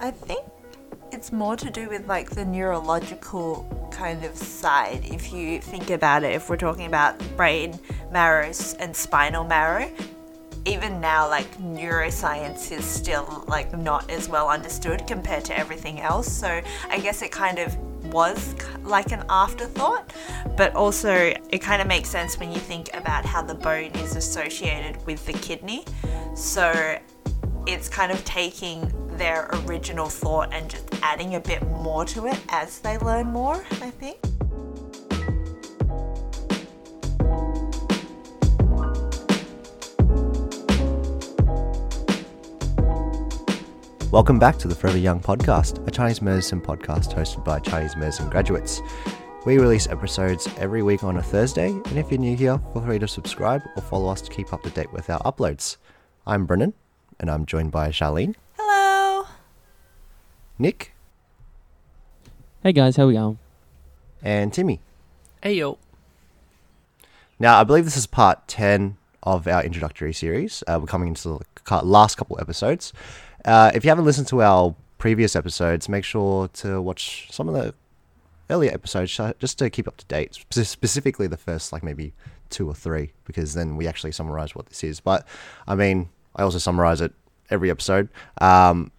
I think it's more to do with like the neurological kind of side. If you think about it, if we're talking about brain marrow and spinal marrow, even now, like neuroscience is still like not as well understood compared to everything else. So I guess it kind of was like an afterthought, but also it kind of makes sense when you think about how the bone is associated with the kidney. So it's kind of taking their original thought and just adding a bit more to it as they learn more, I think. Welcome back to the Forever Young podcast, a Chinese medicine podcast hosted by Chinese medicine graduates. We release episodes every week on a Thursday, and if you're new here, feel free to subscribe or follow us to keep up to date with our uploads. I'm Brennan, and I'm joined by Charlene! Nick, Hey guys, how we going? and Timmy. Hey yo. Now, I believe this is part 10 of our introductory series. Uh, we're coming into the last couple episodes. Uh, if you haven't listened to our previous episodes, make sure to watch some of the earlier episodes just to keep up to date, specifically the first, like maybe two or three, because then we actually summarize what this is. But I mean, I also summarize it every episode. Um,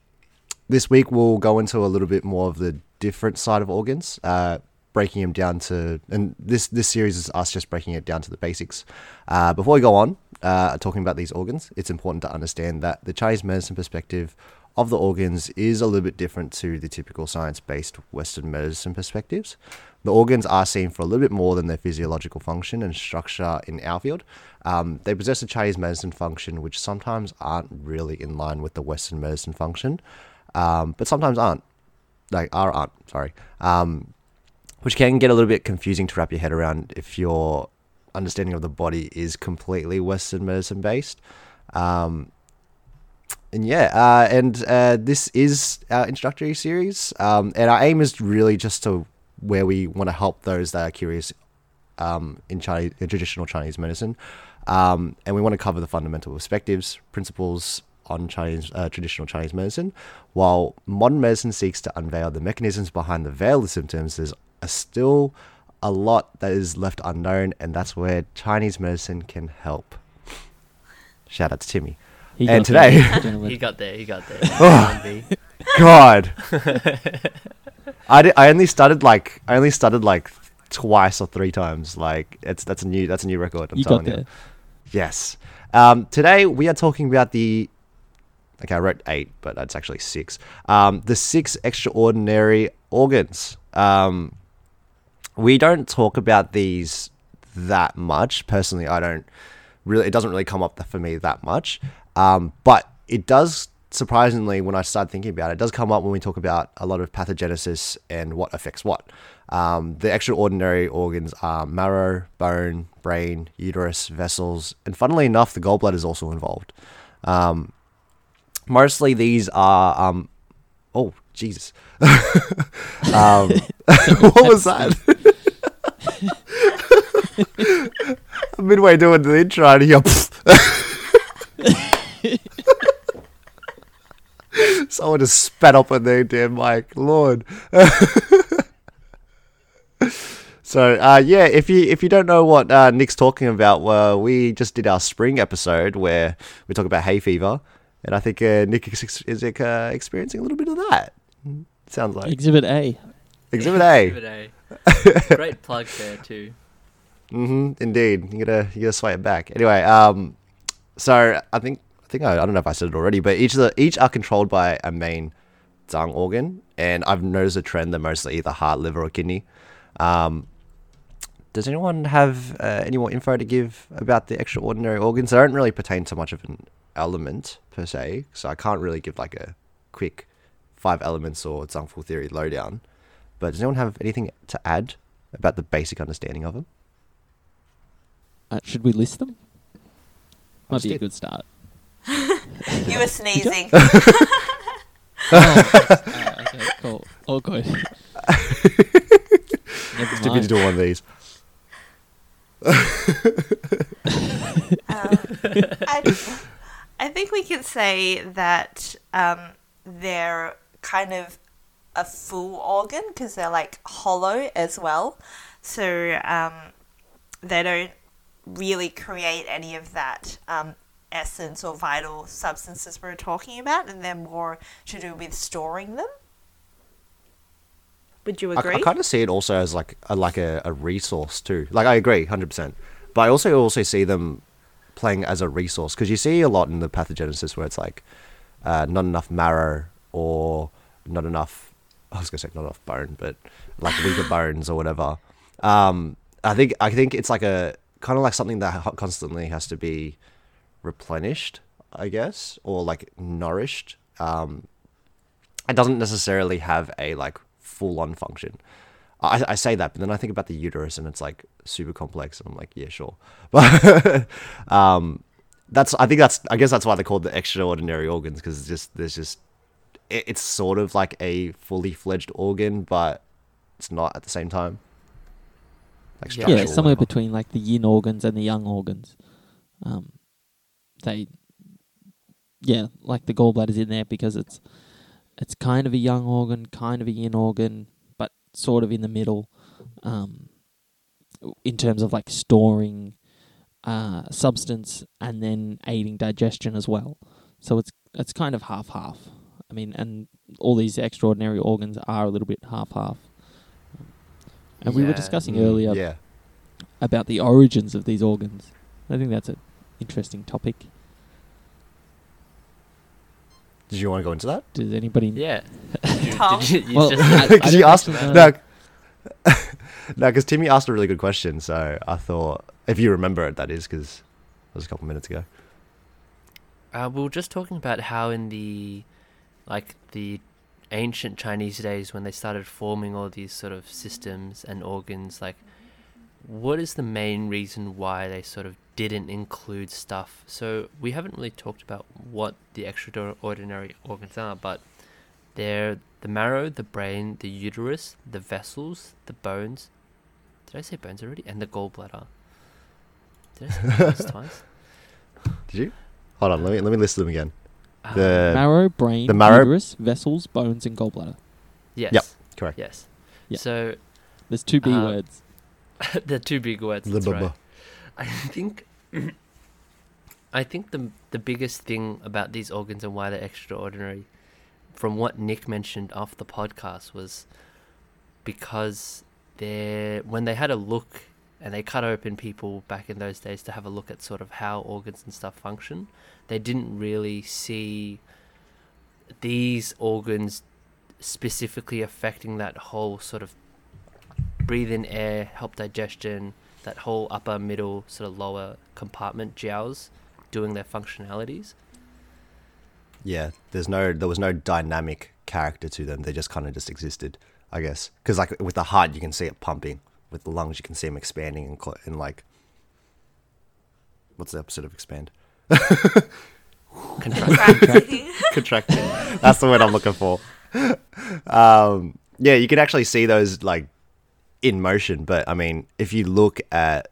this week we'll go into a little bit more of the different side of organs, uh, breaking them down to, and this this series is us just breaking it down to the basics. Uh, before we go on uh, talking about these organs, it's important to understand that the Chinese medicine perspective of the organs is a little bit different to the typical science-based Western medicine perspectives. The organs are seen for a little bit more than their physiological function and structure in our field. Um, they possess a Chinese medicine function which sometimes aren't really in line with the Western medicine function, um, but sometimes aren't. Like are aren't sorry, um, which can get a little bit confusing to wrap your head around if your understanding of the body is completely Western medicine based. Um, and yeah, uh, and uh, this is our introductory series, um, and our aim is really just to where we want to help those that are curious um, in Chinese, in traditional Chinese medicine, um, and we want to cover the fundamental perspectives, principles on Chinese uh, traditional Chinese medicine, while modern medicine seeks to unveil the mechanisms behind the veil of symptoms. There's a still a lot that is left unknown, and that's where Chinese medicine can help. Shout out to Timmy. He And today- He got there, he got there. Oh. God. I, did, I only started like I only started like twice or three times. Like it's that's a new that's a new record. I'm you got telling there. you. Yes. Um, today we are talking about the. Okay, I wrote eight, but that's actually six. Um, the six extraordinary organs. Um, we don't talk about these that much. Personally, I don't really. It doesn't really come up for me that much. Um, but it does surprisingly when I start thinking about it, it does come up when we talk about a lot of pathogenesis and what affects what. Um, the extraordinary organs are marrow, bone, brain, uterus, vessels, and funnily enough, the gallbladder is also involved. Um, mostly these are um, oh Jesus, um, what was that? Midway doing the intro, and you Someone just spat up on their damn mic, Lord. so uh, yeah, if you if you don't know what uh, Nick's talking about, well, we just did our spring episode where we talk about hay fever, and I think uh, Nick is, is uh, experiencing a little bit of that. Sounds like Exhibit A. Exhibit A. Exhibit A. Great plug there too. Mm-hmm. Indeed, you gotta you gotta sway it back. Anyway, um, so I think I think I, I don't know if I said it already, but each of the each are controlled by a main zang organ, and I've noticed a trend that mostly either heart, liver, or kidney. Um, does anyone have uh, any more info to give about the extraordinary organs? They don't really pertain to much of an element per se, so I can't really give like a quick five elements or Zangfu theory lowdown. But does anyone have anything to add about the basic understanding of them? Uh, should we list them? I Might just be a good start. You were sneezing. oh, uh, okay, cool. All good. Never Stupid to do one of these. Um, I, I think we can say that um, they're kind of a full organ because they're like hollow as well. So um, they don't really create any of that um, essence or vital substances we're talking about, and they're more to do with storing them. Would you I, agree? I kind of see it also as like a, like a, a resource too. Like I agree, hundred percent. But I also also see them playing as a resource because you see a lot in the pathogenesis where it's like uh, not enough marrow or not enough. I was gonna say not enough bone, but like weaker bones or whatever. Um, I think I think it's like a kind of like something that constantly has to be replenished, I guess, or like nourished. Um, it doesn't necessarily have a like full on function. I, I say that, but then I think about the uterus and it's like super complex, and I'm like, yeah, sure. But um, that's I think that's I guess that's why they're called the extraordinary organs because it's just there's just it, it's sort of like a fully fledged organ, but it's not at the same time. Like Yeah, somewhere whatever. between like the yin organs and the yang organs. Um, they, yeah, like the gallbladder's in there because it's it's kind of a yang organ, kind of a yin organ, but sort of in the middle, um, in terms of like storing uh, substance and then aiding digestion as well. So it's it's kind of half half. I mean, and all these extraordinary organs are a little bit half half. And we were discussing Mm, earlier Yeah. about the origins of these organs. I think that's an interesting topic. Did you want to go into that? Does anybody? Yeah. Did Tom? did you, you Well, just, I- I Because you asked actually no, no, because Timmy asked a really good question. So I thought, if you remember it, that is because it was a couple minutes ago. Uh, we were just talking about how in the, like the ancient Chinese days when they started forming all these sort of systems and organs, like, what is the main reason why they sort of didn't include stuff? So we haven't really talked about what the extraordinary organs are, but they're the marrow, the brain, the uterus, the vessels, the bones. Did I say bones already? And the gallbladder. Did I say bones twice? Did you? Hold on, let me let me list them again. Um, The marrow, brain, the marrow- uterus, vessels, bones, and gallbladder. Yes. Yep. correct. Yes. Yeah. So There's two B Uh, words. the two big words. The That's right. I think. Mm-hmm. I think the the biggest thing about these organs and why they're extraordinary, from what Nick mentioned off the podcast, was because they when they had a look and they cut open people back in those days to have a look at sort of how organs and stuff function, they didn't really see these organs specifically affecting that whole sort of breathe in air, help digestion, that whole upper, middle, sort of lower compartment jiaos doing their functionalities. Yeah, there's no there was no dynamic character to them. They just kind of just existed, I guess. Because like with the heart, you can see it pumping. With the lungs, you can see them expanding and, cl- and like what's the opposite of expand? Contracting. Contracting. That's the word I'm looking for. Um, yeah, you can actually see those like in motion. But I mean, if you look at,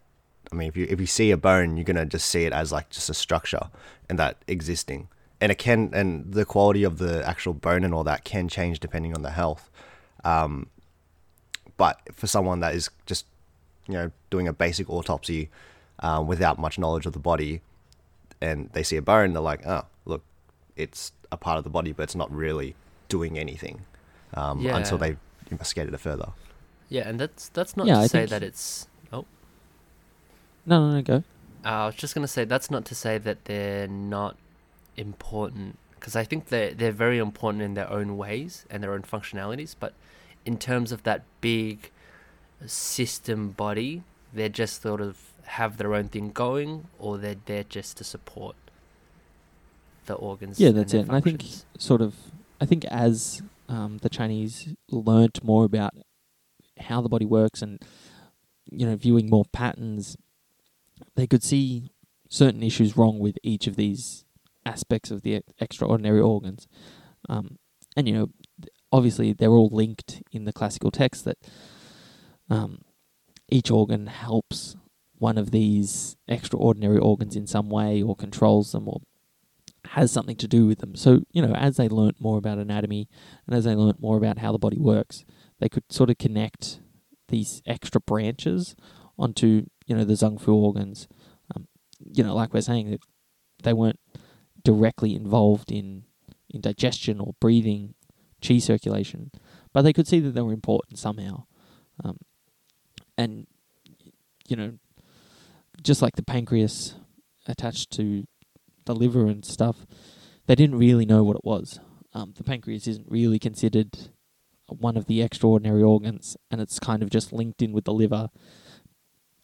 I mean, if you if you see a bone, you're gonna just see it as like just a structure and that existing. And it can, and the quality of the actual bone and all that can change depending on the health. Um, but for someone that is just, you know, doing a basic autopsy um, without much knowledge of the body, and they see a bone, they're like, oh, look, it's a part of the body, but it's not really doing anything um, until Yeah. they investigated it further. Yeah, and that's that's not Yeah, to I say that it's. Oh, No, no, no, go. uh, I was just gonna say that's not to say that they're not important because I think they they're very important in their own ways and their own functionalities. But in terms of that big system body, they're just sort of have their own thing going, or they're there just to support the organs. Yeah, that's their it. And I think sort of, I think as um, the Chinese learnt more about how the body works and you know viewing more patterns, they could see certain issues wrong with each of these aspects of the extraordinary organs. Um, and you know, obviously they're all linked in the classical text that um, each organ helps one of these extraordinary organs in some way or controls them or has something to do with them. So, you know, as they learnt more about anatomy and as they learnt more about how the body works, they could sort of connect these extra branches onto, you know, the Zang Fu organs. Um, you know, like we're saying, that they weren't directly involved in, in digestion or breathing, chi circulation, but they could see that they were important somehow. Um, and, you know, just like the pancreas attached to the liver and stuff, they didn't really know what it was. Um, the pancreas isn't really considered one of the extraordinary organs, and it's kind of just linked in with the liver,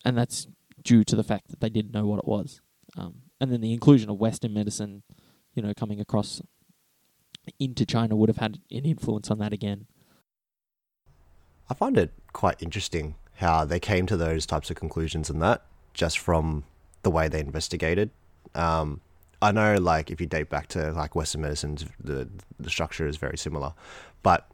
and that's due to the fact that they didn't know what it was. Um, and then the inclusion of Western medicine, you know, coming across into China would have had an influence on that again. I find it quite interesting how they came to those types of conclusions and that just from the way they investigated. Um, I know, like, if you date back to like Western medicines, the the structure is very similar, but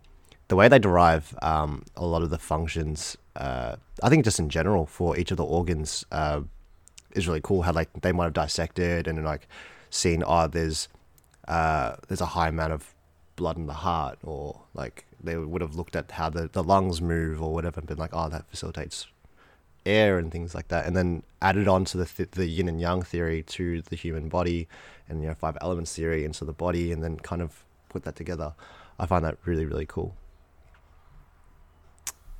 the way they derive um, a lot of the functions, uh, I think just in general for each of the organs, uh, is really cool. How like they might have dissected and like seen, oh, there's uh, there's a high amount of blood in the heart, or like they would have looked at how the, the lungs move or whatever and been like, oh, that facilitates air and things like that, and then added on to the th- the yin and yang theory to the human body, and you know five elements theory into the body, and then kind of put that together. I find that really really cool.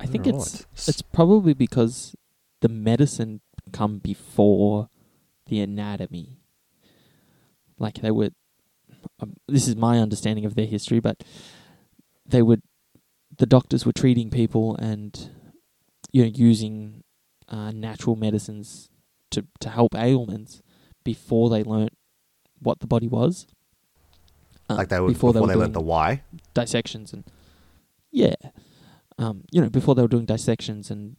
I think Right. it's it's probably because the medicine come before the anatomy. Like they would, um, this is my understanding of their history, but they would, the doctors were treating people and, you know, using uh, natural medicines to to help ailments before they learnt what the body was. Uh, like they were before, they, learned the why. dissections and yeah, um, you know, before they were doing dissections and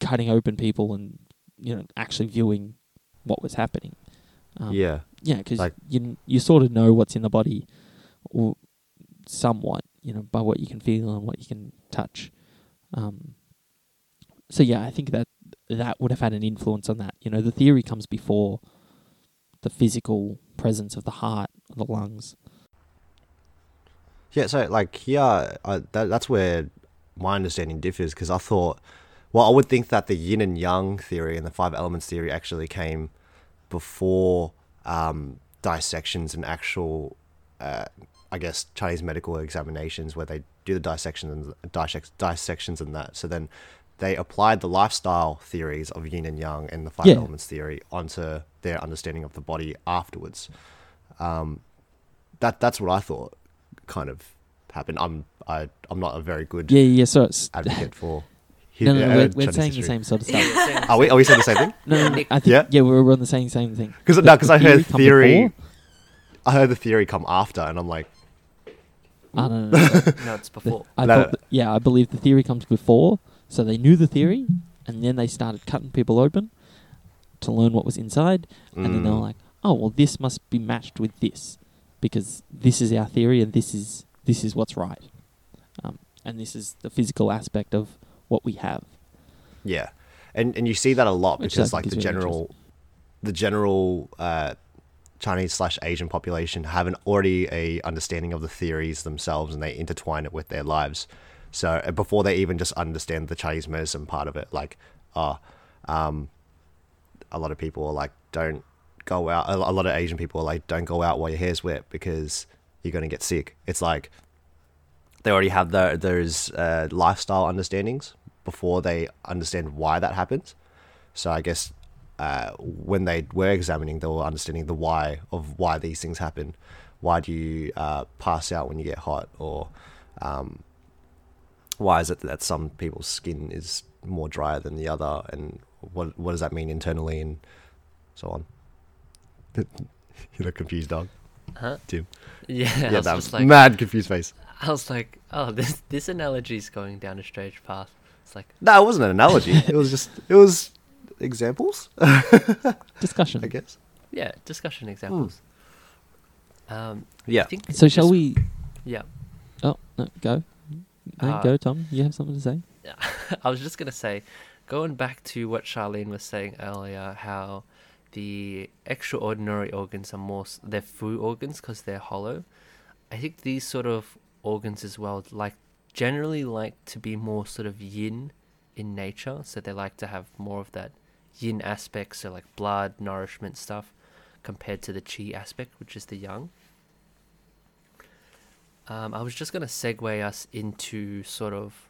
cutting open people and you know actually viewing what was happening. Um, yeah, yeah, because like- you you sort of know what's in the body, or somewhat, you know, by what you can feel and what you can touch. Um, so yeah, I think that that would have had an influence on that. You know, the theory comes before the physical presence of the heart, or the lungs. yeah. So like here, I, that that's where my understanding differs because I thought, well, I would think that the yin and yang theory and the five elements theory actually came before um, dissections and actual, uh, I guess, Chinese medical examinations where they do the dissections and dissect, dissections and that. So then they applied the lifestyle theories of yin and yang and the five Yeah. elements theory onto their understanding of the body afterwards. Um, that that's what I thought kind of happened. I'm I I'm not a very good Yeah, yeah. So it's advocate for. hi- no, no, no. uh, We're, we're Chinese saying the same sort of Yeah, stuff. you're we are we saying the same thing? No, no, no, I think Yeah? yeah, we're on the same same thing. Because no, because the I heard theory. I heard the theory come after, and I'm like, I don't know. so No, it's the- before. I No, thought that- yeah, I believe the theory comes before, so they knew the theory, and then they started cutting people open to learn what was inside, and then they were mm, like, "Oh, well, this must be matched with this, because this is our theory, and this is this is what's right, um, and this is the physical aspect of what we have." yeah, and and you see that a lot Which because like the general, the general uh, Chinese slash Asian population have an already a understanding of the theories themselves, and they intertwine it with their lives. So uh, before they even just understand the Chinese medicine part of it, like, uh, um, a lot of people are like, don't go out. A a lot of Asian people are like, don't go out while your hair's wet because you're gonna get sick. It's like they already have the, those uh, lifestyle understandings before they understand why that happens. So I guess uh, when they were examining, they were understanding the why of why these things happen. Why do you uh, pass out when you get hot, or um, why is it that some people's skin is more drier than the other, and what what does that mean internally, and so on. you look confused, dog. Huh? Tim. Yeah, I yeah, was that just like, mad confused face. I was like, oh, this this analogy is going down a strange path. It's like, No, it wasn't an analogy. it was just it was examples, Discussion. I guess. yeah, discussion examples. Um, Yeah. think So shall just- we? Yeah, Oh no, go. No, Uh, go, Tom. You have something to say? I was just gonna say, going back to what Charlene was saying earlier, how the extraordinary organs are more they're fu organs because they're hollow. I think these sort of organs as well like generally like to be more sort of yin in nature, so they like to have more of that yin aspect, so like blood, nourishment stuff, compared to the chi aspect, which is the yang. Um, I was just gonna segue us into sort of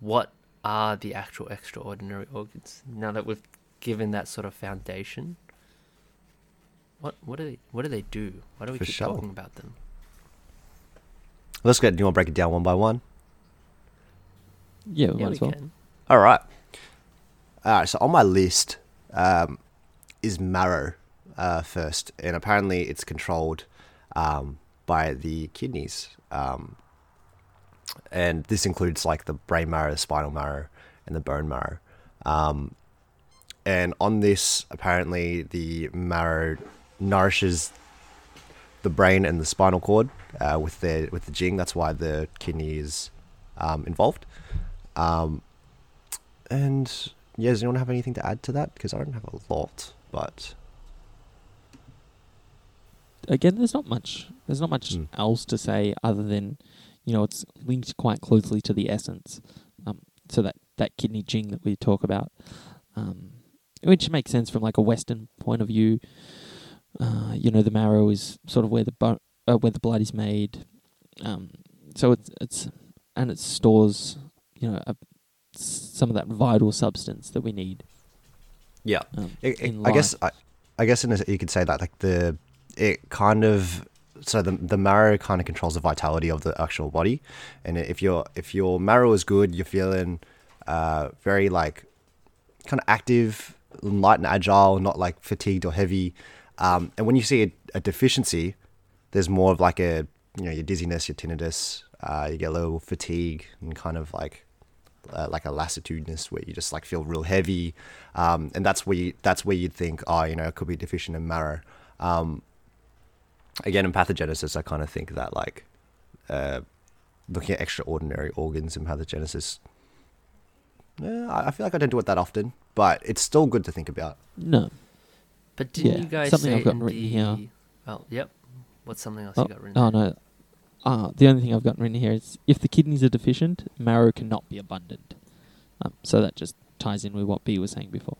what are the actual extraordinary organs now that we've given that sort of foundation. What what do they what do they do? Why do we For keep sure. talking about them? Let's get. Do you want to break it down one by one? Yeah, we yeah, might we as well. can. All right. All right. So on my list um, is marrow uh, first, and apparently it's controlled um, by the kidneys, um, and this includes like the brain marrow, the spinal marrow, and the bone marrow. Um, and on this, apparently the marrow nourishes the brain and the spinal cord uh, with their with the jing. That's why the kidney is um, involved. Um, and yeah, does anyone have anything to add to that? Because I don't have a lot, but Again, there's not much. There's not much Mm. else to say other than, you know, it's linked quite closely to the essence. Um, so that that kidney jing that we talk about, um, which makes sense from like a Western point of view. Uh, you know, the marrow is sort of where the bo- uh, where the blood is made. Um, so it's it's and it stores, you know, a, some of that vital substance that we need. yeah, Um, I- I, in I guess. I, I guess in a, you could say that like the it kind of so the the marrow kind of controls the vitality of the actual body, and if your if your marrow is good, you're feeling uh, very like kind of active, light and agile, not like fatigued or heavy. Um, and when you see a, a deficiency, there's more of like a you know your dizziness, your tinnitus. Uh, you get a little fatigue and kind of like uh, like a lassitudinous where you just like feel real heavy, um, and that's where you, that's where you'd think, oh, you know, it could be deficient in marrow. Um, again, in pathogenesis, I kind of think that like uh, looking at extraordinary organs in pathogenesis. Yeah, I I feel like I don't do it that often, but it's still good to think about. no. But didn't Yeah, you guys something say I've got written the here. Oh, yep. What's something else Oh, you got written? oh down? no. Ah, the only thing I've got written here is if the kidneys are deficient, marrow cannot be abundant. Um, so that just ties in with what B was saying before.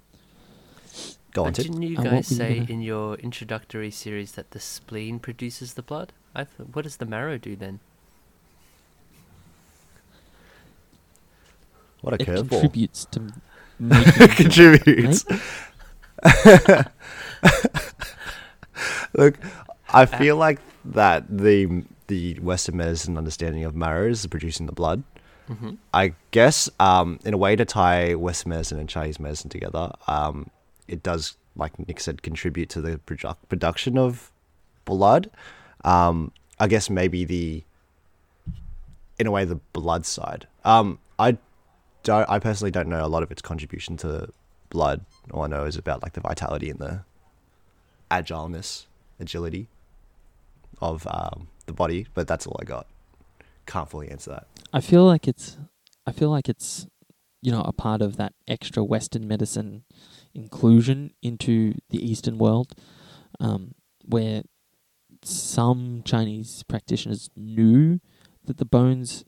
Go on, didn't you Uh, guys were you say in your introductory series that the spleen produces the blood? I th- what does the marrow do then? What a it curveball! contributes to m- making Contributes. Look, I feel like that the the Western medicine understanding of marrow is producing the blood. Mm-hmm. I guess um, in a way to tie Western medicine and Chinese medicine together, um, it does, like Nick said, contribute to the produ- production of blood. Um, I guess maybe the, in a way, the blood side. Um, I don't. I personally don't know a lot of its contribution to blood. All I know is about like the vitality and the agileness, agility of um, the body. But that's all I got. Can't fully answer that. I feel like it's I feel like it's you know a part of that extra Western medicine inclusion into the Eastern world, um, where some Chinese practitioners knew that the bones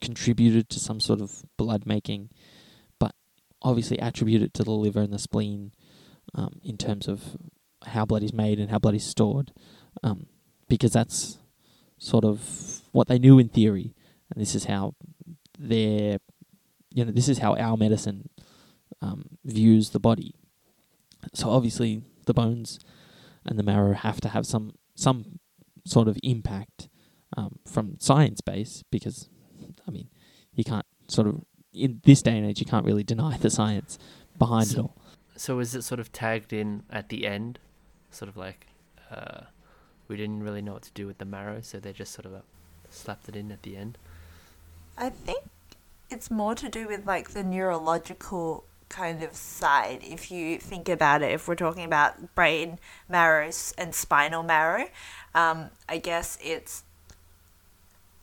contributed to some sort of blood making, but obviously attributed to the liver and the spleen um, in terms of how blood is made and how blood is stored, um, because that's sort of what they knew in theory, and this is how their, you know, this is how our medicine um, views the body. So obviously, the bones and the marrow have to have some some sort of impact um, from science base because, I mean, you can't sort of in this day and age you can't really deny the science behind it all. So is it sort of tagged in at the end, sort of like uh, we didn't really know what to do with the marrow, so they just sort of uh, slapped it in at the end. I think it's more to do with like the neurological kind of side. If you think about it, if we're talking about brain marrow and spinal marrow, um, I guess it's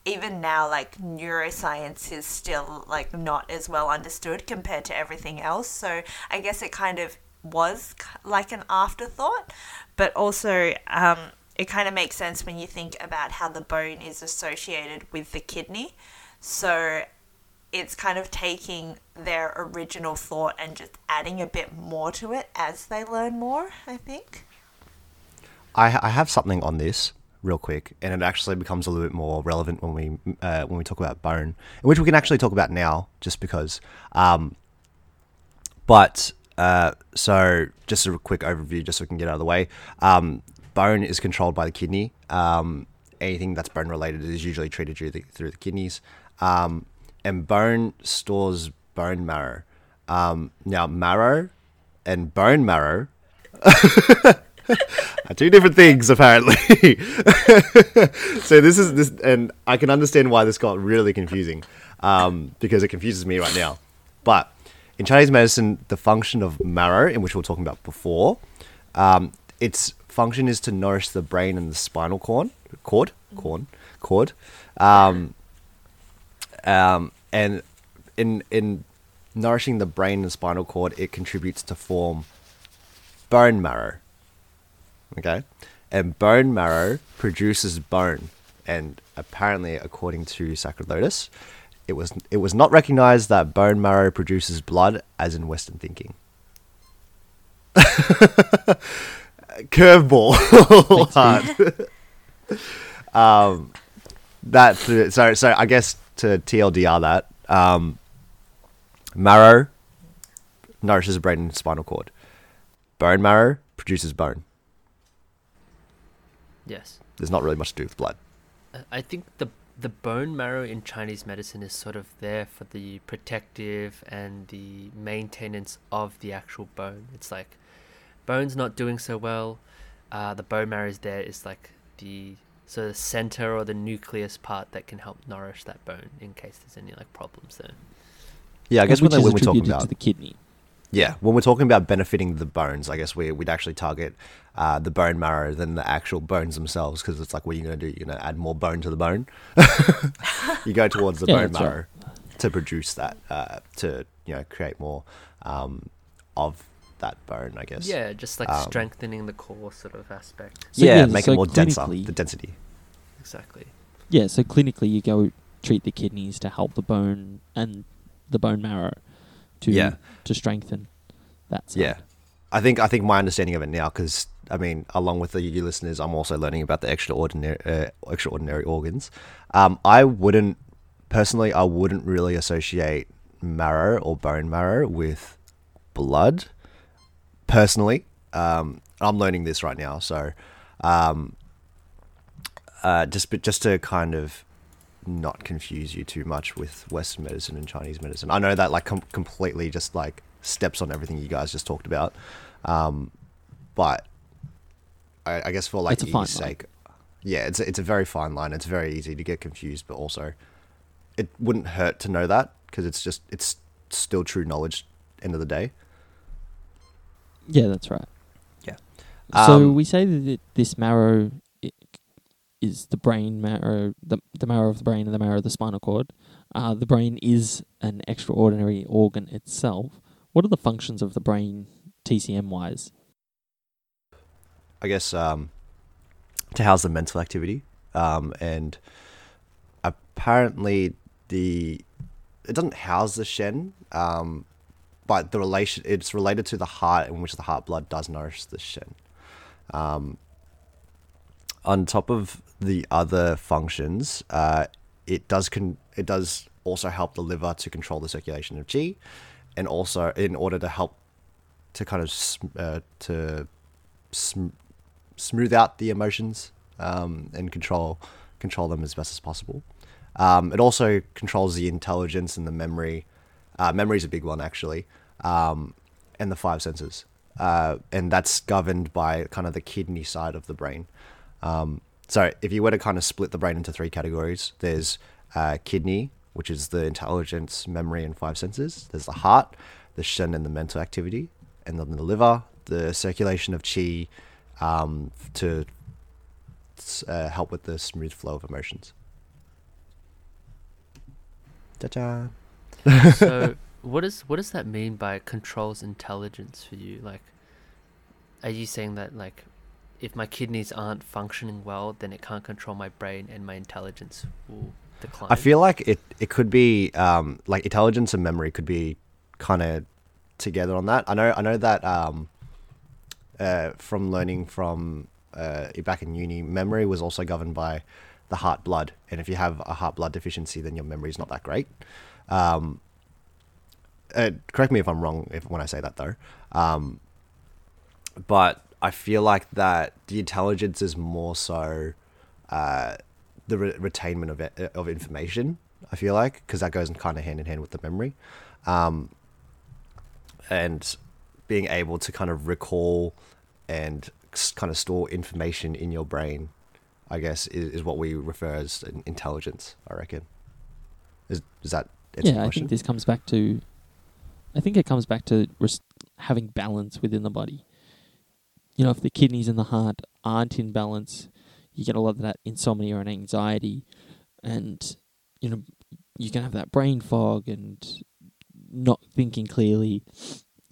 even now like neuroscience is still like not as well understood compared to everything else. So I guess it kind of was like an afterthought, but also um, it kind of makes sense when you think about how the bone is associated with the kidney. So it's kind of taking their original thought and just adding a bit more to it as they learn more, I think. I, I have something on this real quick, and it actually becomes a little bit more relevant when we uh, when we talk about bone, which we can actually talk about now, just because. Um, but uh, so, just a quick overview, just so we can get out of the way. Um, bone is controlled by the kidney. Um, anything that's bone related is usually treated through the, through the kidneys. Um, and bone stores bone marrow. Um, now, marrow and bone marrow are two different things, apparently. so this is this, and I can understand why this got really confusing, um, because it confuses me right now. But in Chinese medicine, the function of marrow, in which we were talking about before, um, its function is to nourish the brain and the spinal cord, cord, cord, cord, um, um, and in in nourishing the brain and spinal cord, it contributes to form bone marrow. Okay, and bone marrow produces bone, and apparently, according to Sacerdotus, it was it was not recognized that bone marrow produces blood, as in Western thinking. Curveball, um, that so so I guess to TLDR that um, marrow nourishes the brain and spinal cord. Bone marrow produces bone. Yes. There's not really much to do with blood. I think the the bone marrow in Chinese medicine is sort of there for the protective and the maintenance of the actual bone. It's like bone's not doing so well. Uh, the bone marrow is there. Is like the sort of center or the nucleus part that can help nourish that bone in case there's any like problems there. Yeah, I guess when, which is when we're talking about to the kidney. Yeah, when we're talking about benefiting the bones, I guess we we'd actually target uh, the bone marrow than the actual bones themselves because it's like what are you going to do? You're going to add more bone to the bone. you go towards the Yeah, bone that's right. marrow to produce that uh, to you know create more um, of that bone, I guess. Yeah, just like Um, strengthening the core sort of aspect. So, yeah, yeah, make so it more denser, the density. Exactly. Yeah, so clinically you go treat the kidneys to help the bone and the bone marrow to Yeah. to strengthen that side. Yeah, I think I think my understanding of it now, because I mean, along with the you listeners, I'm also learning about the extraordinary uh, extraordinary organs. Um, I wouldn't personally, I wouldn't really associate marrow or bone marrow with blood. Personally, um, I'm learning this right now, so um, uh, just just to kind of not confuse you too much with Western medicine and Chinese medicine. I know that like com- completely just like steps on everything you guys just talked about, um, but I, I guess for like It's a fine ease line. sake, yeah, it's a, it's a very fine line. It's very easy to get confused, but also it wouldn't hurt to know that because it's just it's still true knowledge. End of the day, Yeah, that's right. Yeah. So Um, we say that this marrow i- is the brain marrow, the the marrow of the brain and the marrow of the spinal cord. Uh, the brain is an extraordinary organ itself. What are the functions of the brain, TCM wise? I guess um, to house the mental activity, um, and apparently the it doesn't house the shen, um, but the relation it's related to the heart in which the heart blood does nourish the shen. Um, on top of the other functions, uh, it does con- it does also help the liver to control the circulation of qi, and also in order to help to kind of sm- uh, to sm- smooth out the emotions um, and control control them as best as possible. Um, it also controls the intelligence and the memory. Uh, memory is a big one actually, um, and the five senses, uh, and that's governed by kind of the kidney side of the brain. Um, so if you were to kind of split the brain into three categories, there's uh, kidney, which is the intelligence, memory, and five senses. There's the heart, the shen, and the mental activity, and then the liver, the circulation of qi, um, to uh, help with the smooth flow of emotions. Ta-ta. so what does what does that mean by controls intelligence for you? Like, are you saying that like, if my kidneys aren't functioning well, then it can't control my brain and my intelligence will decline? I feel like it, it could be um, like intelligence and memory could be kind of together on that. I know I know that um, uh, from learning from uh, back in uni, memory was also governed by the heart blood, and if you have a heart blood deficiency, then your memory is not that great. Um, uh, correct me if I'm wrong if when I say that though. Um, but I feel like that the intelligence is more so uh, the re- retainment of it, of information. I feel like because that goes in kind of hand in hand with the memory, um, and being able to kind of recall and kind of store information in your brain, I guess, is, is what we refer as intelligence. I reckon. Is is that? yeah, I think this comes back to. I think it comes back to res- having balance within the body. You know, if the kidneys and the heart aren't in balance, you get a lot of that insomnia and anxiety, and you know, you can have that brain fog and not thinking clearly.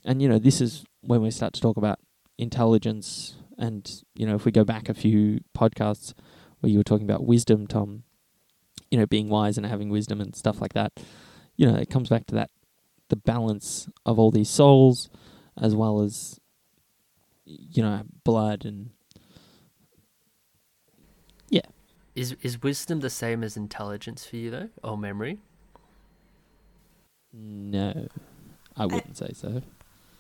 And you know, this is when we start to talk about intelligence. And you know, if we go back a few podcasts where you were talking about wisdom, Tom, you know, being wise and having wisdom and stuff like that, you know, it comes back to that the balance of all these souls as well as you know blood and yeah. Is is wisdom the same as intelligence for you though or memory? No i wouldn't I, say so.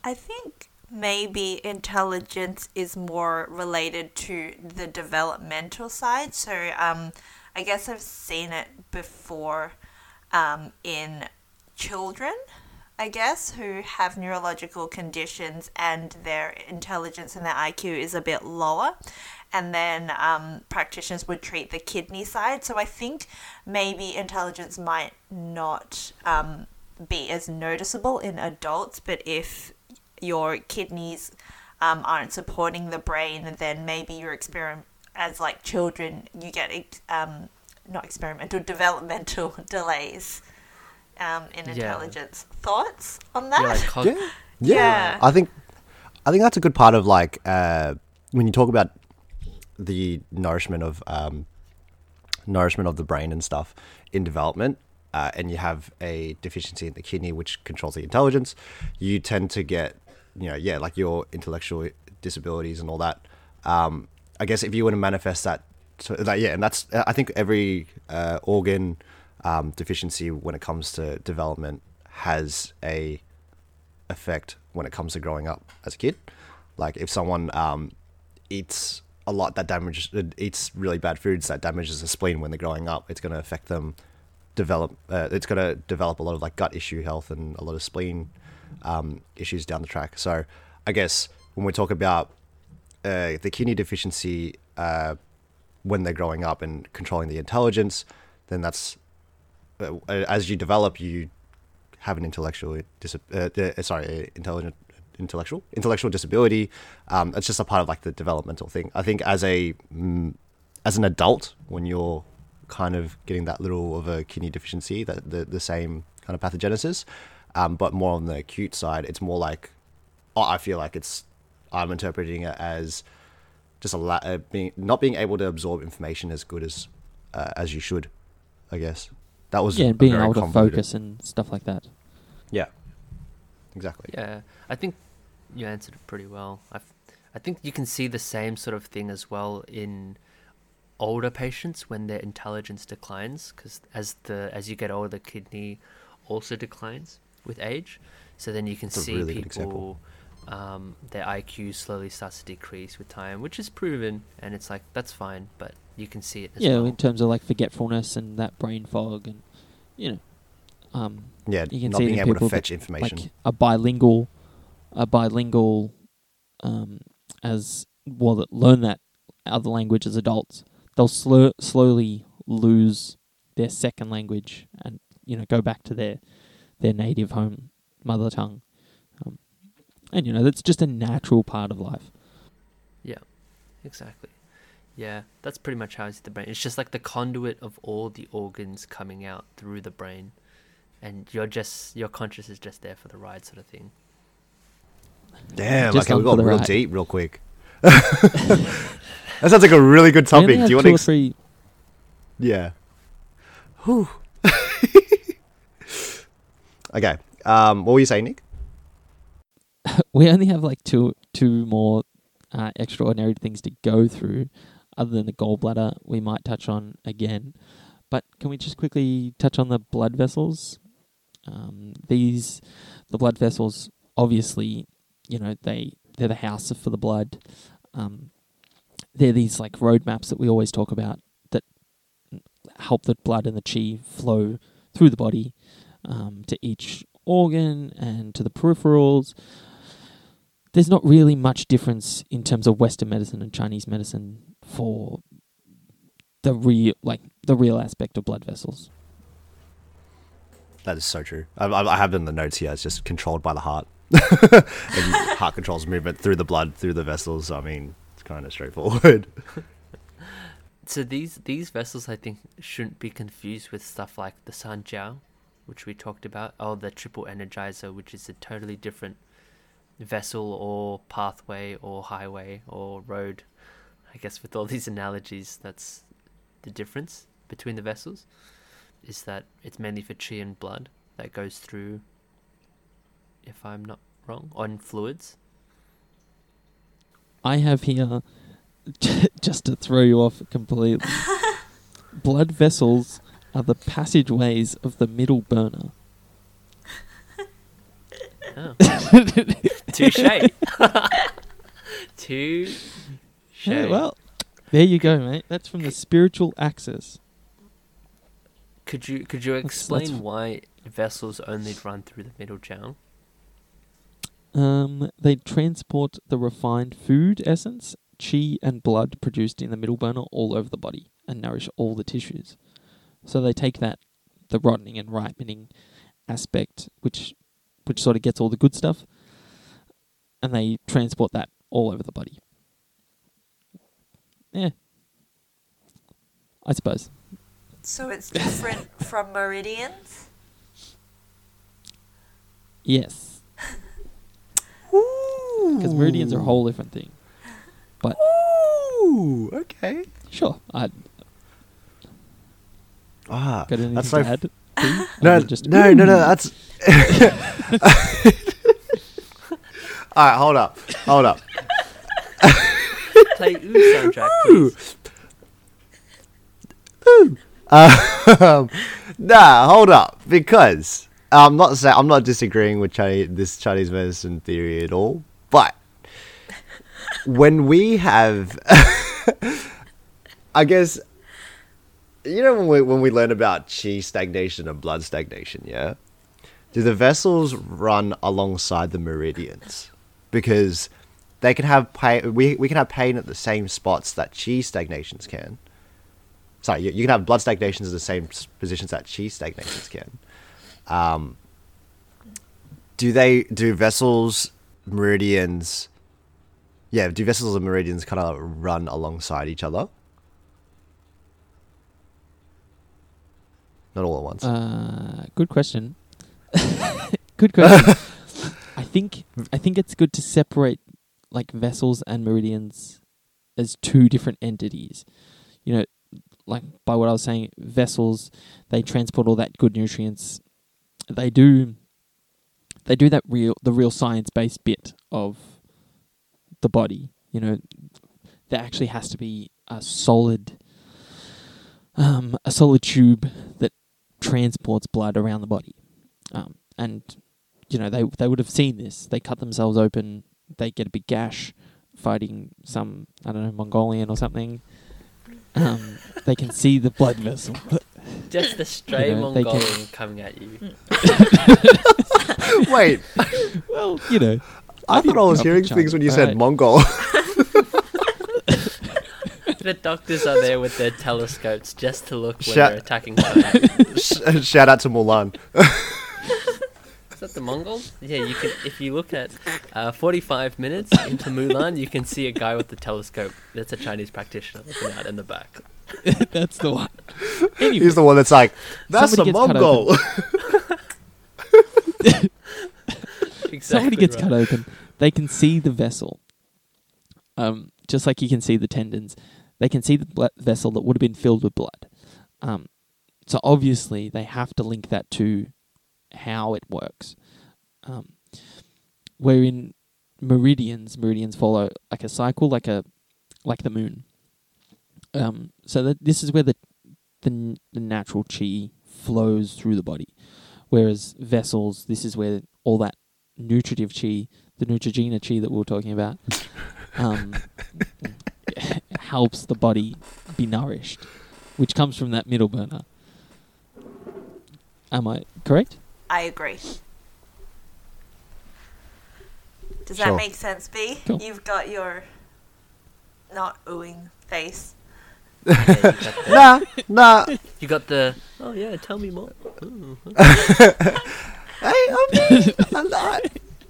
I think maybe intelligence is more related to the developmental side. So um i guess i've seen it before um in children I guess, who have neurological conditions and their intelligence and their IQ is a bit lower. And then um, practitioners would treat the kidney side. So I think maybe intelligence might not um, be as noticeable in adults, but if your kidneys um, aren't supporting the brain, then maybe your experiment as like children, you get um, not experimental, developmental delays um, in intelligence. Yeah. Thoughts on that? Yeah, like yeah. yeah. yeah, I think I think that's a good part of like uh, when you talk about the nourishment of um, nourishment of the brain and stuff in development. Uh, and you have a deficiency in the kidney, which controls the intelligence, you tend to get, you know, yeah, like your intellectual disabilities and all that. Um, I guess if you were to manifest that, so that yeah, and that's I think every uh, organ um, deficiency when it comes to development has a effect when it comes to growing up as a kid. Like if someone um, eats a lot that damages, eats really bad foods that damages the spleen when they're growing up, it's going to affect them develop. Uh, it's going to develop a lot of like gut issue health and a lot of spleen um, issues down the track. So I guess when we talk about uh, the kidney deficiency uh, when they're growing up and controlling the intelligence, then that's uh, as you develop, you have an intellectual dis- uh, uh, sorry, intelligent intellectual intellectual disability. Um, it's just a part of like the developmental thing. I think as a mm, as an adult, when you're kind of getting that little of a kidney deficiency, that the the same kind of pathogenesis, um, but more on the acute side, it's more like oh, I feel like it's I'm interpreting it as just a la- uh, being not being able to absorb information as good as uh, as you should, I guess. That was yeah, and being able to focus and stuff like that. Yeah, exactly. Yeah, I think you answered it pretty well. I, I think you can see the same sort of thing as well in older patients when their intelligence declines, because as the as you get older, the kidney also declines with age. So then you can That's see really people um, their IQ slowly starts to decrease with time, which is proven, and it's like that's fine, but you can see it. yeah, well. in terms of like forgetfulness and that brain fog, and you know, um, yeah, you can not see being able to fetch information. Like a bilingual, a bilingual, um, as well that learn that other language as adults, they'll slow, slowly lose their second language and you know go back to their their native home mother tongue and you know, that's just a natural part of life. Yeah, exactly. Yeah, that's pretty much how I see the brain. It's just like the conduit of all the organs coming out through the brain. and you're just your conscious is just there for the ride, sort of thing. Damn. Just okay, we on got real ride. deep real quick. that sounds like a really good topic. Do you want to? or Ex- three? yeah. Whew. okay. Um, what were you saying, Nick? we only have like two two more uh, extraordinary things to go through, other than the gallbladder. We might touch on again, but can we just quickly touch on the blood vessels? Um, these the blood vessels, obviously, you know they they're the house for the blood. Um, they're these like roadmaps that we always talk about that help the blood and the chi flow through the body um, to each organ and to the peripherals there's not really much difference in terms of Western medicine and Chinese medicine for the real, like the real aspect of blood vessels. That is so true. I, I I have it in the notes here. It's just controlled by the heart. and heart controls movement through the blood, through the vessels. I mean, it's kind of straightforward. So these these vessels, I think, shouldn't be confused with stuff like the San Jiao, which we talked about, or the triple energizer, which is a totally different vessel or pathway or highway or road. I guess with all these analogies, that's the difference between the vessels. Is that it's mainly for chi and blood that goes through, if I'm not wrong, on fluids. I have here, just to throw you off completely, blood vessels are the passageways of the middle burner. Oh. Touche. Touche. Yeah, well, there you go, mate. That's from the spiritual axis. Could you could you explain let's- why vessels only run through the middle channel? Um, they transport the refined food essence, chi, and blood produced in the middle burner all over the body and nourish all the tissues. So they take that, the rotting and ripening aspect, which, which sort of gets all the good stuff, and they transport that all over the body. Yeah, I suppose. So it's different from meridians? Yes, because meridians are a whole different thing. But. Ooh, okay. Sure, I Ah, got anything that's to so. add. Pete? no, just no, no, no. That's. All right, hold up, hold up. Play Ooh soundtrack, please. Um, nah, hold up, because I'm not saying I'm not disagreeing with Chinese, this Chinese medicine theory at all, but when we have, I guess, you know, when we when we learn about chi stagnation and blood stagnation, yeah, do the vessels run alongside the meridians? Because they can have pain. We we can have pain at the same spots that chi stagnations can sorry, you, you can have blood stagnations in the same positions that chi stagnations can. Um, do they do vessels, meridians? Yeah, do vessels and meridians kind of run alongside each other? Not all at once. Uh, good question. good question. I think I think it's good to separate like vessels and meridians as two different entities. You know, like by what I was saying, vessels they transport all that good nutrients. They do they do that real the real science based bit of the body. You know, there actually has to be a solid um, a solid tube that transports blood around the body. Um, and you know they they would have seen this. They cut themselves open. They get a big gash, fighting some I don't know Mongolian or something. Um, they can see the blood vessel. Just the stray You know, they can- Mongolian coming at you. Wait, well, you know, I, didn't thought I was grow up in hearing things when you said alright. Mongol. the doctors are there with their telescopes just to look when Shut- they're attacking China. Sh- Shout out to Mulan. Is that the Mongols? Yeah, you can. If you look at uh, 45 minutes into Mulan, you can see a guy with the telescope. That's a Chinese practitioner looking out in the back. that's the one. Anyway, He's the one that's like, that's a Somebody gets cut Mongol. exactly somebody gets right. cut open, they can see the vessel. Um, just like you can see the tendons, they can see the ble- vessel that would have been filled with blood. Um, so obviously they have to link that to how it works. Um, where in meridians, meridians follow like a cycle, like a like the moon. Um, so that this is where the the, the natural chi flows through the body, whereas vessels, this is where all that nutritive chi, the Neutrogena chi that we were talking about, um, helps the body be nourished, which comes from that middle burner. Am I correct? I agree. Does Sure. that make sense, B? Cool. You've got your not oohing face. Yeah, you, got the, nah, nah. you got the. Oh yeah, tell me more. Ooh. Hey, I mean, I,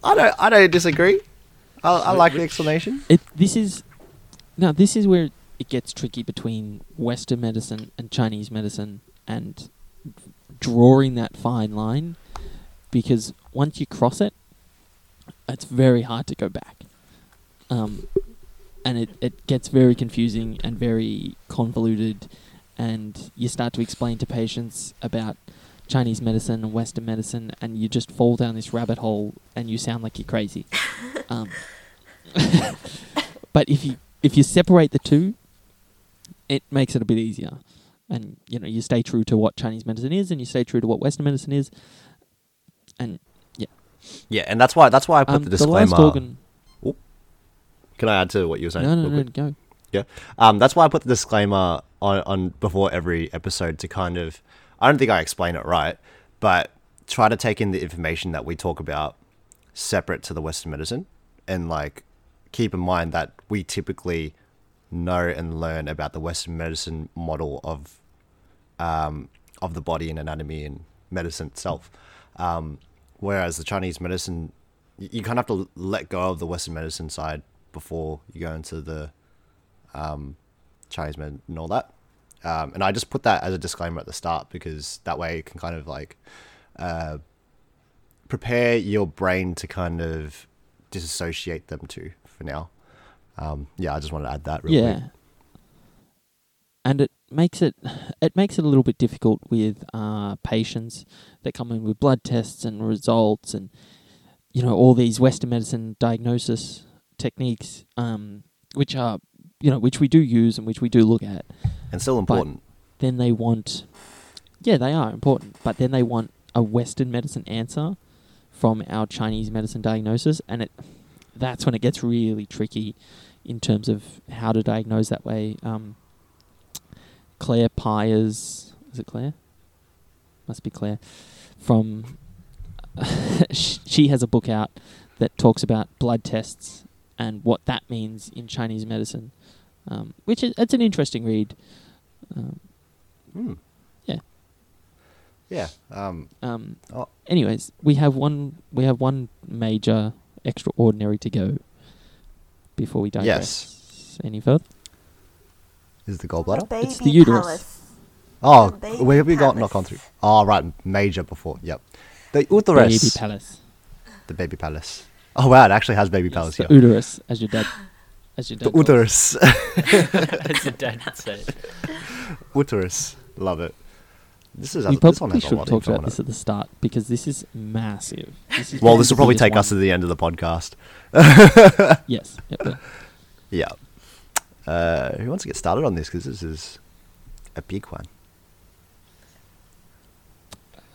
I don't, I don't disagree. I, I like the explanation. It this is now this is where it gets tricky between Western medicine and Chinese medicine and drawing that fine line because once you cross it, it's very hard to go back. Um, and it, it gets very confusing and very convoluted and you start to explain to patients about Chinese medicine and Western medicine and you just fall down this rabbit hole and you sound like you're crazy. um, but if you if you separate the two, it makes it a bit easier. And you know, you stay true to what Chinese medicine is and you stay true to what Western medicine is. And Yeah, and that's why that's why I put um, the the disclaimer. last organ Can I add to what you were saying? No no no quick? go. Um, that's why I put the disclaimer on, on before every episode to kind of. I don't think I explain it right, but try to take in the information that we talk about separate to the Western medicine, and like keep in mind that we typically know and learn about the Western medicine model of um, of the body and anatomy and medicine itself. Um, whereas the Chinese medicine, you kind of have to let go of the Western medicine side before you go into the um, Chinese medicine and all that. Um, and I just put that as a disclaimer at the start because that way you can kind of like uh, prepare your brain to kind of disassociate them too for now. Um, yeah, I just wanted to add that real yeah. quick. And it makes it it makes it a little bit difficult with uh, patients that come in with blood tests and results and you know all these Western medicine diagnosis techniques, um, which are you know which we do use and which we do look at. And still important. Then they want, yeah, they are important, but then they want a Western medicine answer from our Chinese medicine diagnosis, and it that's when it gets really tricky in terms of how to diagnose that way. Um, Claire Pyers, is it Claire? Must be Claire. From she has a book out that talks about blood tests and what that means in Chinese medicine, um, which is it's an interesting read. Um, Hmm. Yeah. Yeah. Um, um, Oh. Anyways, we have one we have one major extraordinary to go before we digress any further. Is the The gallbladder? baby It's the uterus. palace. Oh, the baby where have we got not palace. gone through? Ah, oh, right, major before. Yep. The uterus. Baby uterus. palace. the baby palace. Oh wow, it actually has baby Yes, palace the here. uterus, as your dad, as your dad. The calls uterus. As your dad would say. uterus. Love it. This is We this probably has a should have talked about this at the start because this is massive. This is Well, this will probably biggest take us to the end of the podcast. Yes. Yep, yep. Yeah. Uh, who wants to get started on this? Because this is a big one.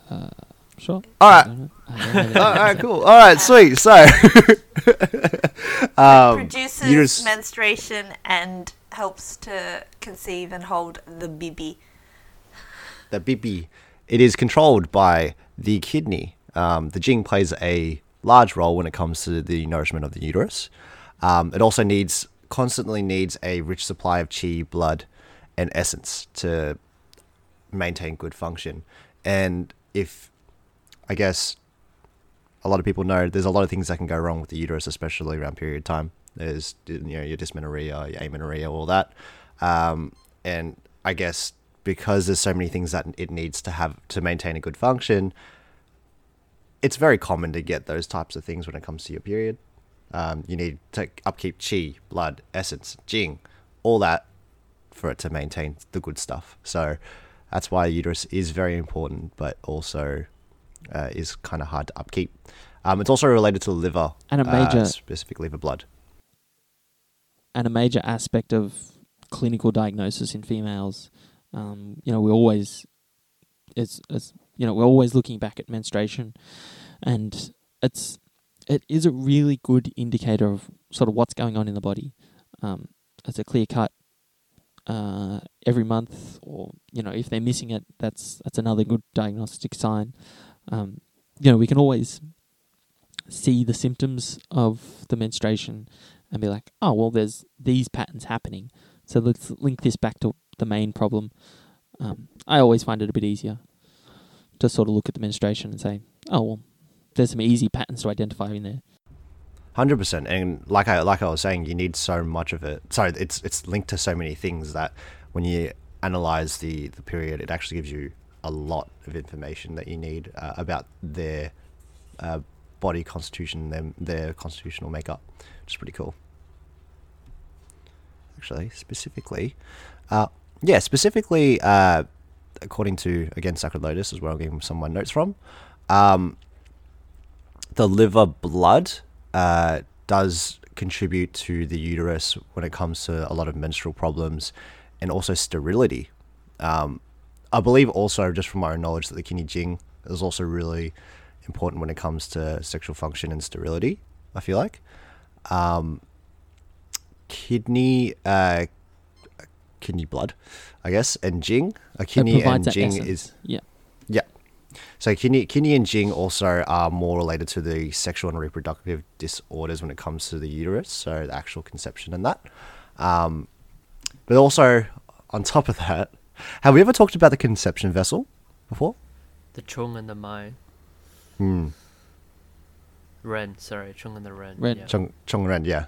Uh, sure. All I right. don't know. I don't know that All right, cool. All right, sweet. So, um, Produces uterus- menstruation and helps to conceive and hold the baby. the bibi, it is controlled by the kidney. Um, the jing plays a large role when it comes to the nourishment of the uterus. Um, it also needs constantly needs a rich supply of qi, blood, and essence to maintain good function. And if I guess a lot of people know there's a lot of things that can go wrong with the uterus, especially around period time. There's you know your dysmenorrhea, your amenorrhea, all that. Um, and I guess because there's so many things that it needs to have to maintain a good function, it's very common to get those types of things when it comes to your period. Um, you need to upkeep chi, blood, essence, jing, all that for it to maintain the good stuff. So that's why uterus is very important, but also uh, is kind of hard to upkeep. Um, it's also related to the liver And a uh, major- specific liver blood. and a major aspect of clinical diagnosis in females. Um, you know, we always it's, it's you know we're always looking back at menstruation, and it's it is a really good indicator of sort of what's going on in the body. Um, it's a clear cut uh, every month, or you know if they're missing it, that's that's another good diagnostic sign. Um, you know, we can always see the symptoms of the menstruation and be like, oh, well, there's these patterns happening. So let's link this back to the main problem. Um, I always find it a bit easier to sort of look at the menstruation and say, oh, well, there's some easy patterns to identify in there. Hundred percent, and like I like I was saying, you need so much of it. So it's it's linked to so many things that when you analyze the the period, it actually gives you a lot of information that you need uh, about their uh, body constitution, their their constitutional makeup, which is pretty cool. Actually, specifically, uh, yeah, specifically, uh, according to again Sacred Lotus, is where I'm getting some of my notes from. Um, the liver blood uh, does contribute to the uterus when it comes to a lot of menstrual problems and also sterility. Um, I believe also, just from my own knowledge, that the kidney jing is also really important when it comes to sexual function and sterility. I feel like um, kidney, uh, kidney blood, I guess, and jing. A kidney and jing essence. is Yeah. Yeah. So kidney, kidney and Jing also are more related to the sexual and reproductive disorders when it comes to the uterus, so the actual conception and that. Um, but also, on top of that, have we ever talked about the conception vessel before? The Chung and the Mai. Hmm. Ren, sorry, Chung and the Ren. Ren. Yeah. Chong Chongren, yeah.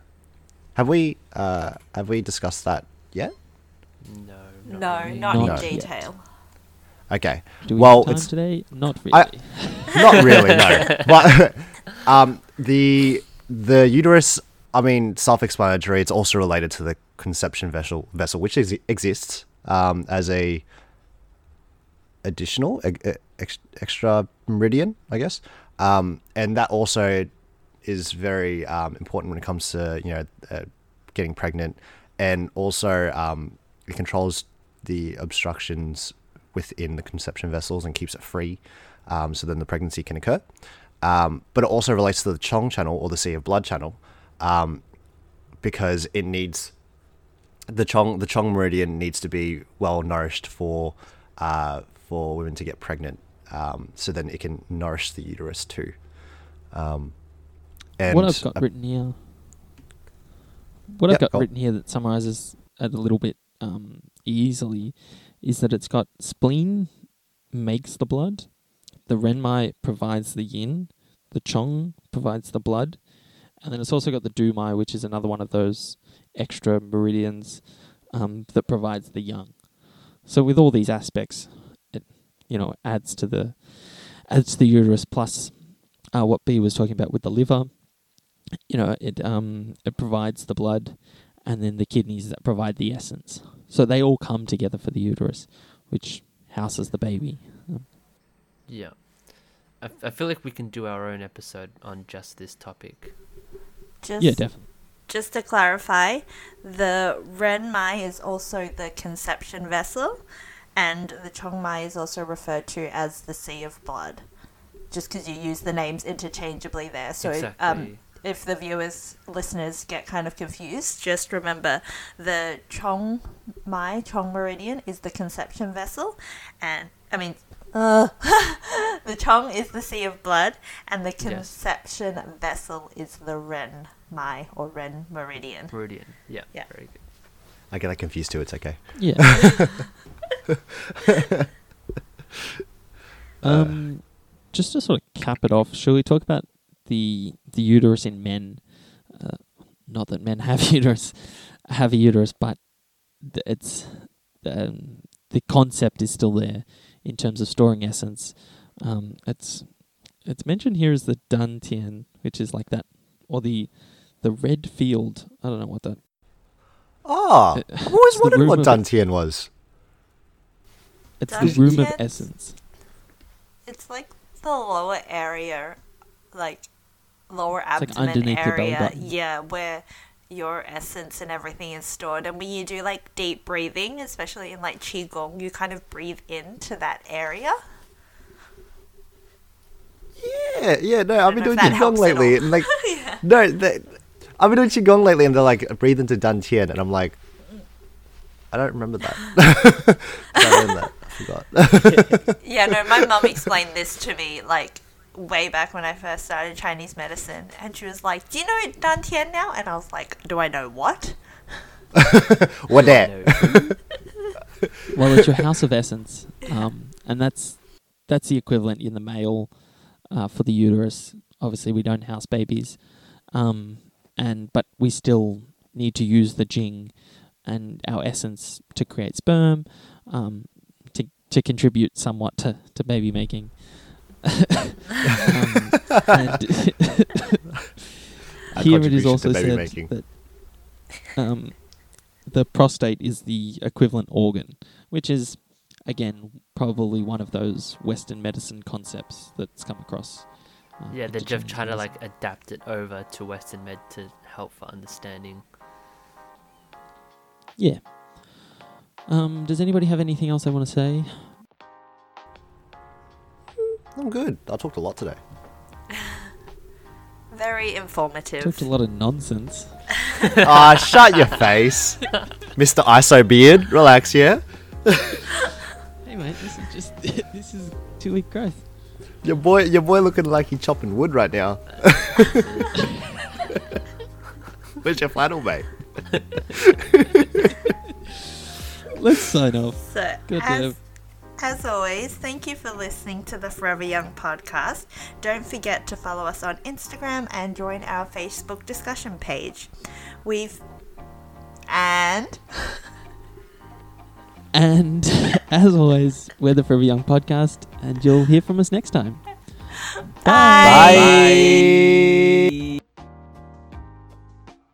Have we uh, have we discussed that yet? No, No, not really. not, Not in yet. Detail. Do Okay. we well, have time it's today? Not really. I- not really, no. But um, the the uterus, I mean, self-explanatory. It's also related to the conception vessel, vessel which is, exists um, as a additional ex, extra meridian, I guess, um, and that also is very um, important when it comes to you know uh, getting pregnant, and also um, it controls the obstructions within the conception vessels and keeps it free, um, so then the pregnancy can occur. Um, but it also relates to the Chong channel or the Sea of Blood channel, um, because it needs the Chong the Chong meridian needs to be well nourished for uh, for women to get pregnant, um, so then it can nourish the uterus too. Um, and what I've got written here, what Yeah, I've got go. written here that summarizes it a little bit um, easily is that it's got spleen makes the blood, the renmai provides the yin, the chong provides the blood, and then it's also got the dumai, which is another one of those extra meridians um, that provides the yang. So with all these aspects, it you know adds to the adds to the uterus plus uh, what B was talking about with the liver. You know, it um it provides the blood, and then the kidneys that provide the essence. So they all come together for the uterus, which houses the baby. Um, Yeah. I, f- I feel like we can do our own episode on just this topic. Just, yeah, definitely. just to clarify, the Ren Mai is also the conception vessel, and the Chong Mai is also referred to as the Sea of Blood. Just because you use the names interchangeably there. So exactly. um, if the viewers, listeners get kind of confused, just remember the Chong Mai, Chong Meridian, is the conception vessel, and I mean, uh, the Chong is the sea of blood, and the conception vessel is the Ren Mai or Ren Meridian. Meridian. Yeah. Yeah. Very good. I get that confused too. It's okay. Yeah. um, just to sort of cap it off, shall we talk about the the uterus in men? Uh, not that men have uterus, have a uterus, but th- it's um, the concept is still there in terms of storing essence. Um, it's it's mentioned here as the Dantian, which is like that, or the the red field. I don't know what that. Oh, Uh, I've always it's wondered what of- Dantian was. It's the room of essence. It's like the lower area, like lower like abdomen underneath your belly area. button. Yeah, where your essence and everything is stored. And when you do like deep breathing, especially in like qigong, you kind of breathe into that area. Yeah, yeah. No, I've been doing if that qigong lately, and like, no, they, I've been doing qigong lately, and they're like breathe into Dantian, and I'm like, I don't remember that. I that. I forgot. Yeah, no, my mum explained this to me like way back when I first started Chinese medicine, and she was like, "Do you know Dantian now?" And I was like, "Do I know what?" what that? Well, it's your house of essence, um, and that's that's the equivalent in the male uh, for the uterus. Obviously, we don't house babies, um, and but we still need to use the jing and our essence to create sperm, um, to to contribute somewhat to, to baby making. Um, and here it is also said making. that um, the prostate is the equivalent organ, which is again probably one of those Western medicine concepts that's come across. uh, Yeah, they're just trying to like adapt it over to Western med to help for understanding. yeah. Um, does anybody have anything else they want to say? I'm good. I talked a lot today. Very informative. Talked a lot of nonsense. Ah, shut your face, Mr. ISO beard. Relax, yeah. Hey mate, this is just this is two week growth. Your boy, your boy, looking like he's chopping wood right now. Where's your flannel, mate? Let's sign off. So, Good as, Dev. As always, thank you for listening to the Forever Young podcast. Don't forget to follow us on Instagram and join our Facebook discussion page. We've. And. And as always, we're the Forever Young podcast, and you'll hear from us next time. Bye. Bye.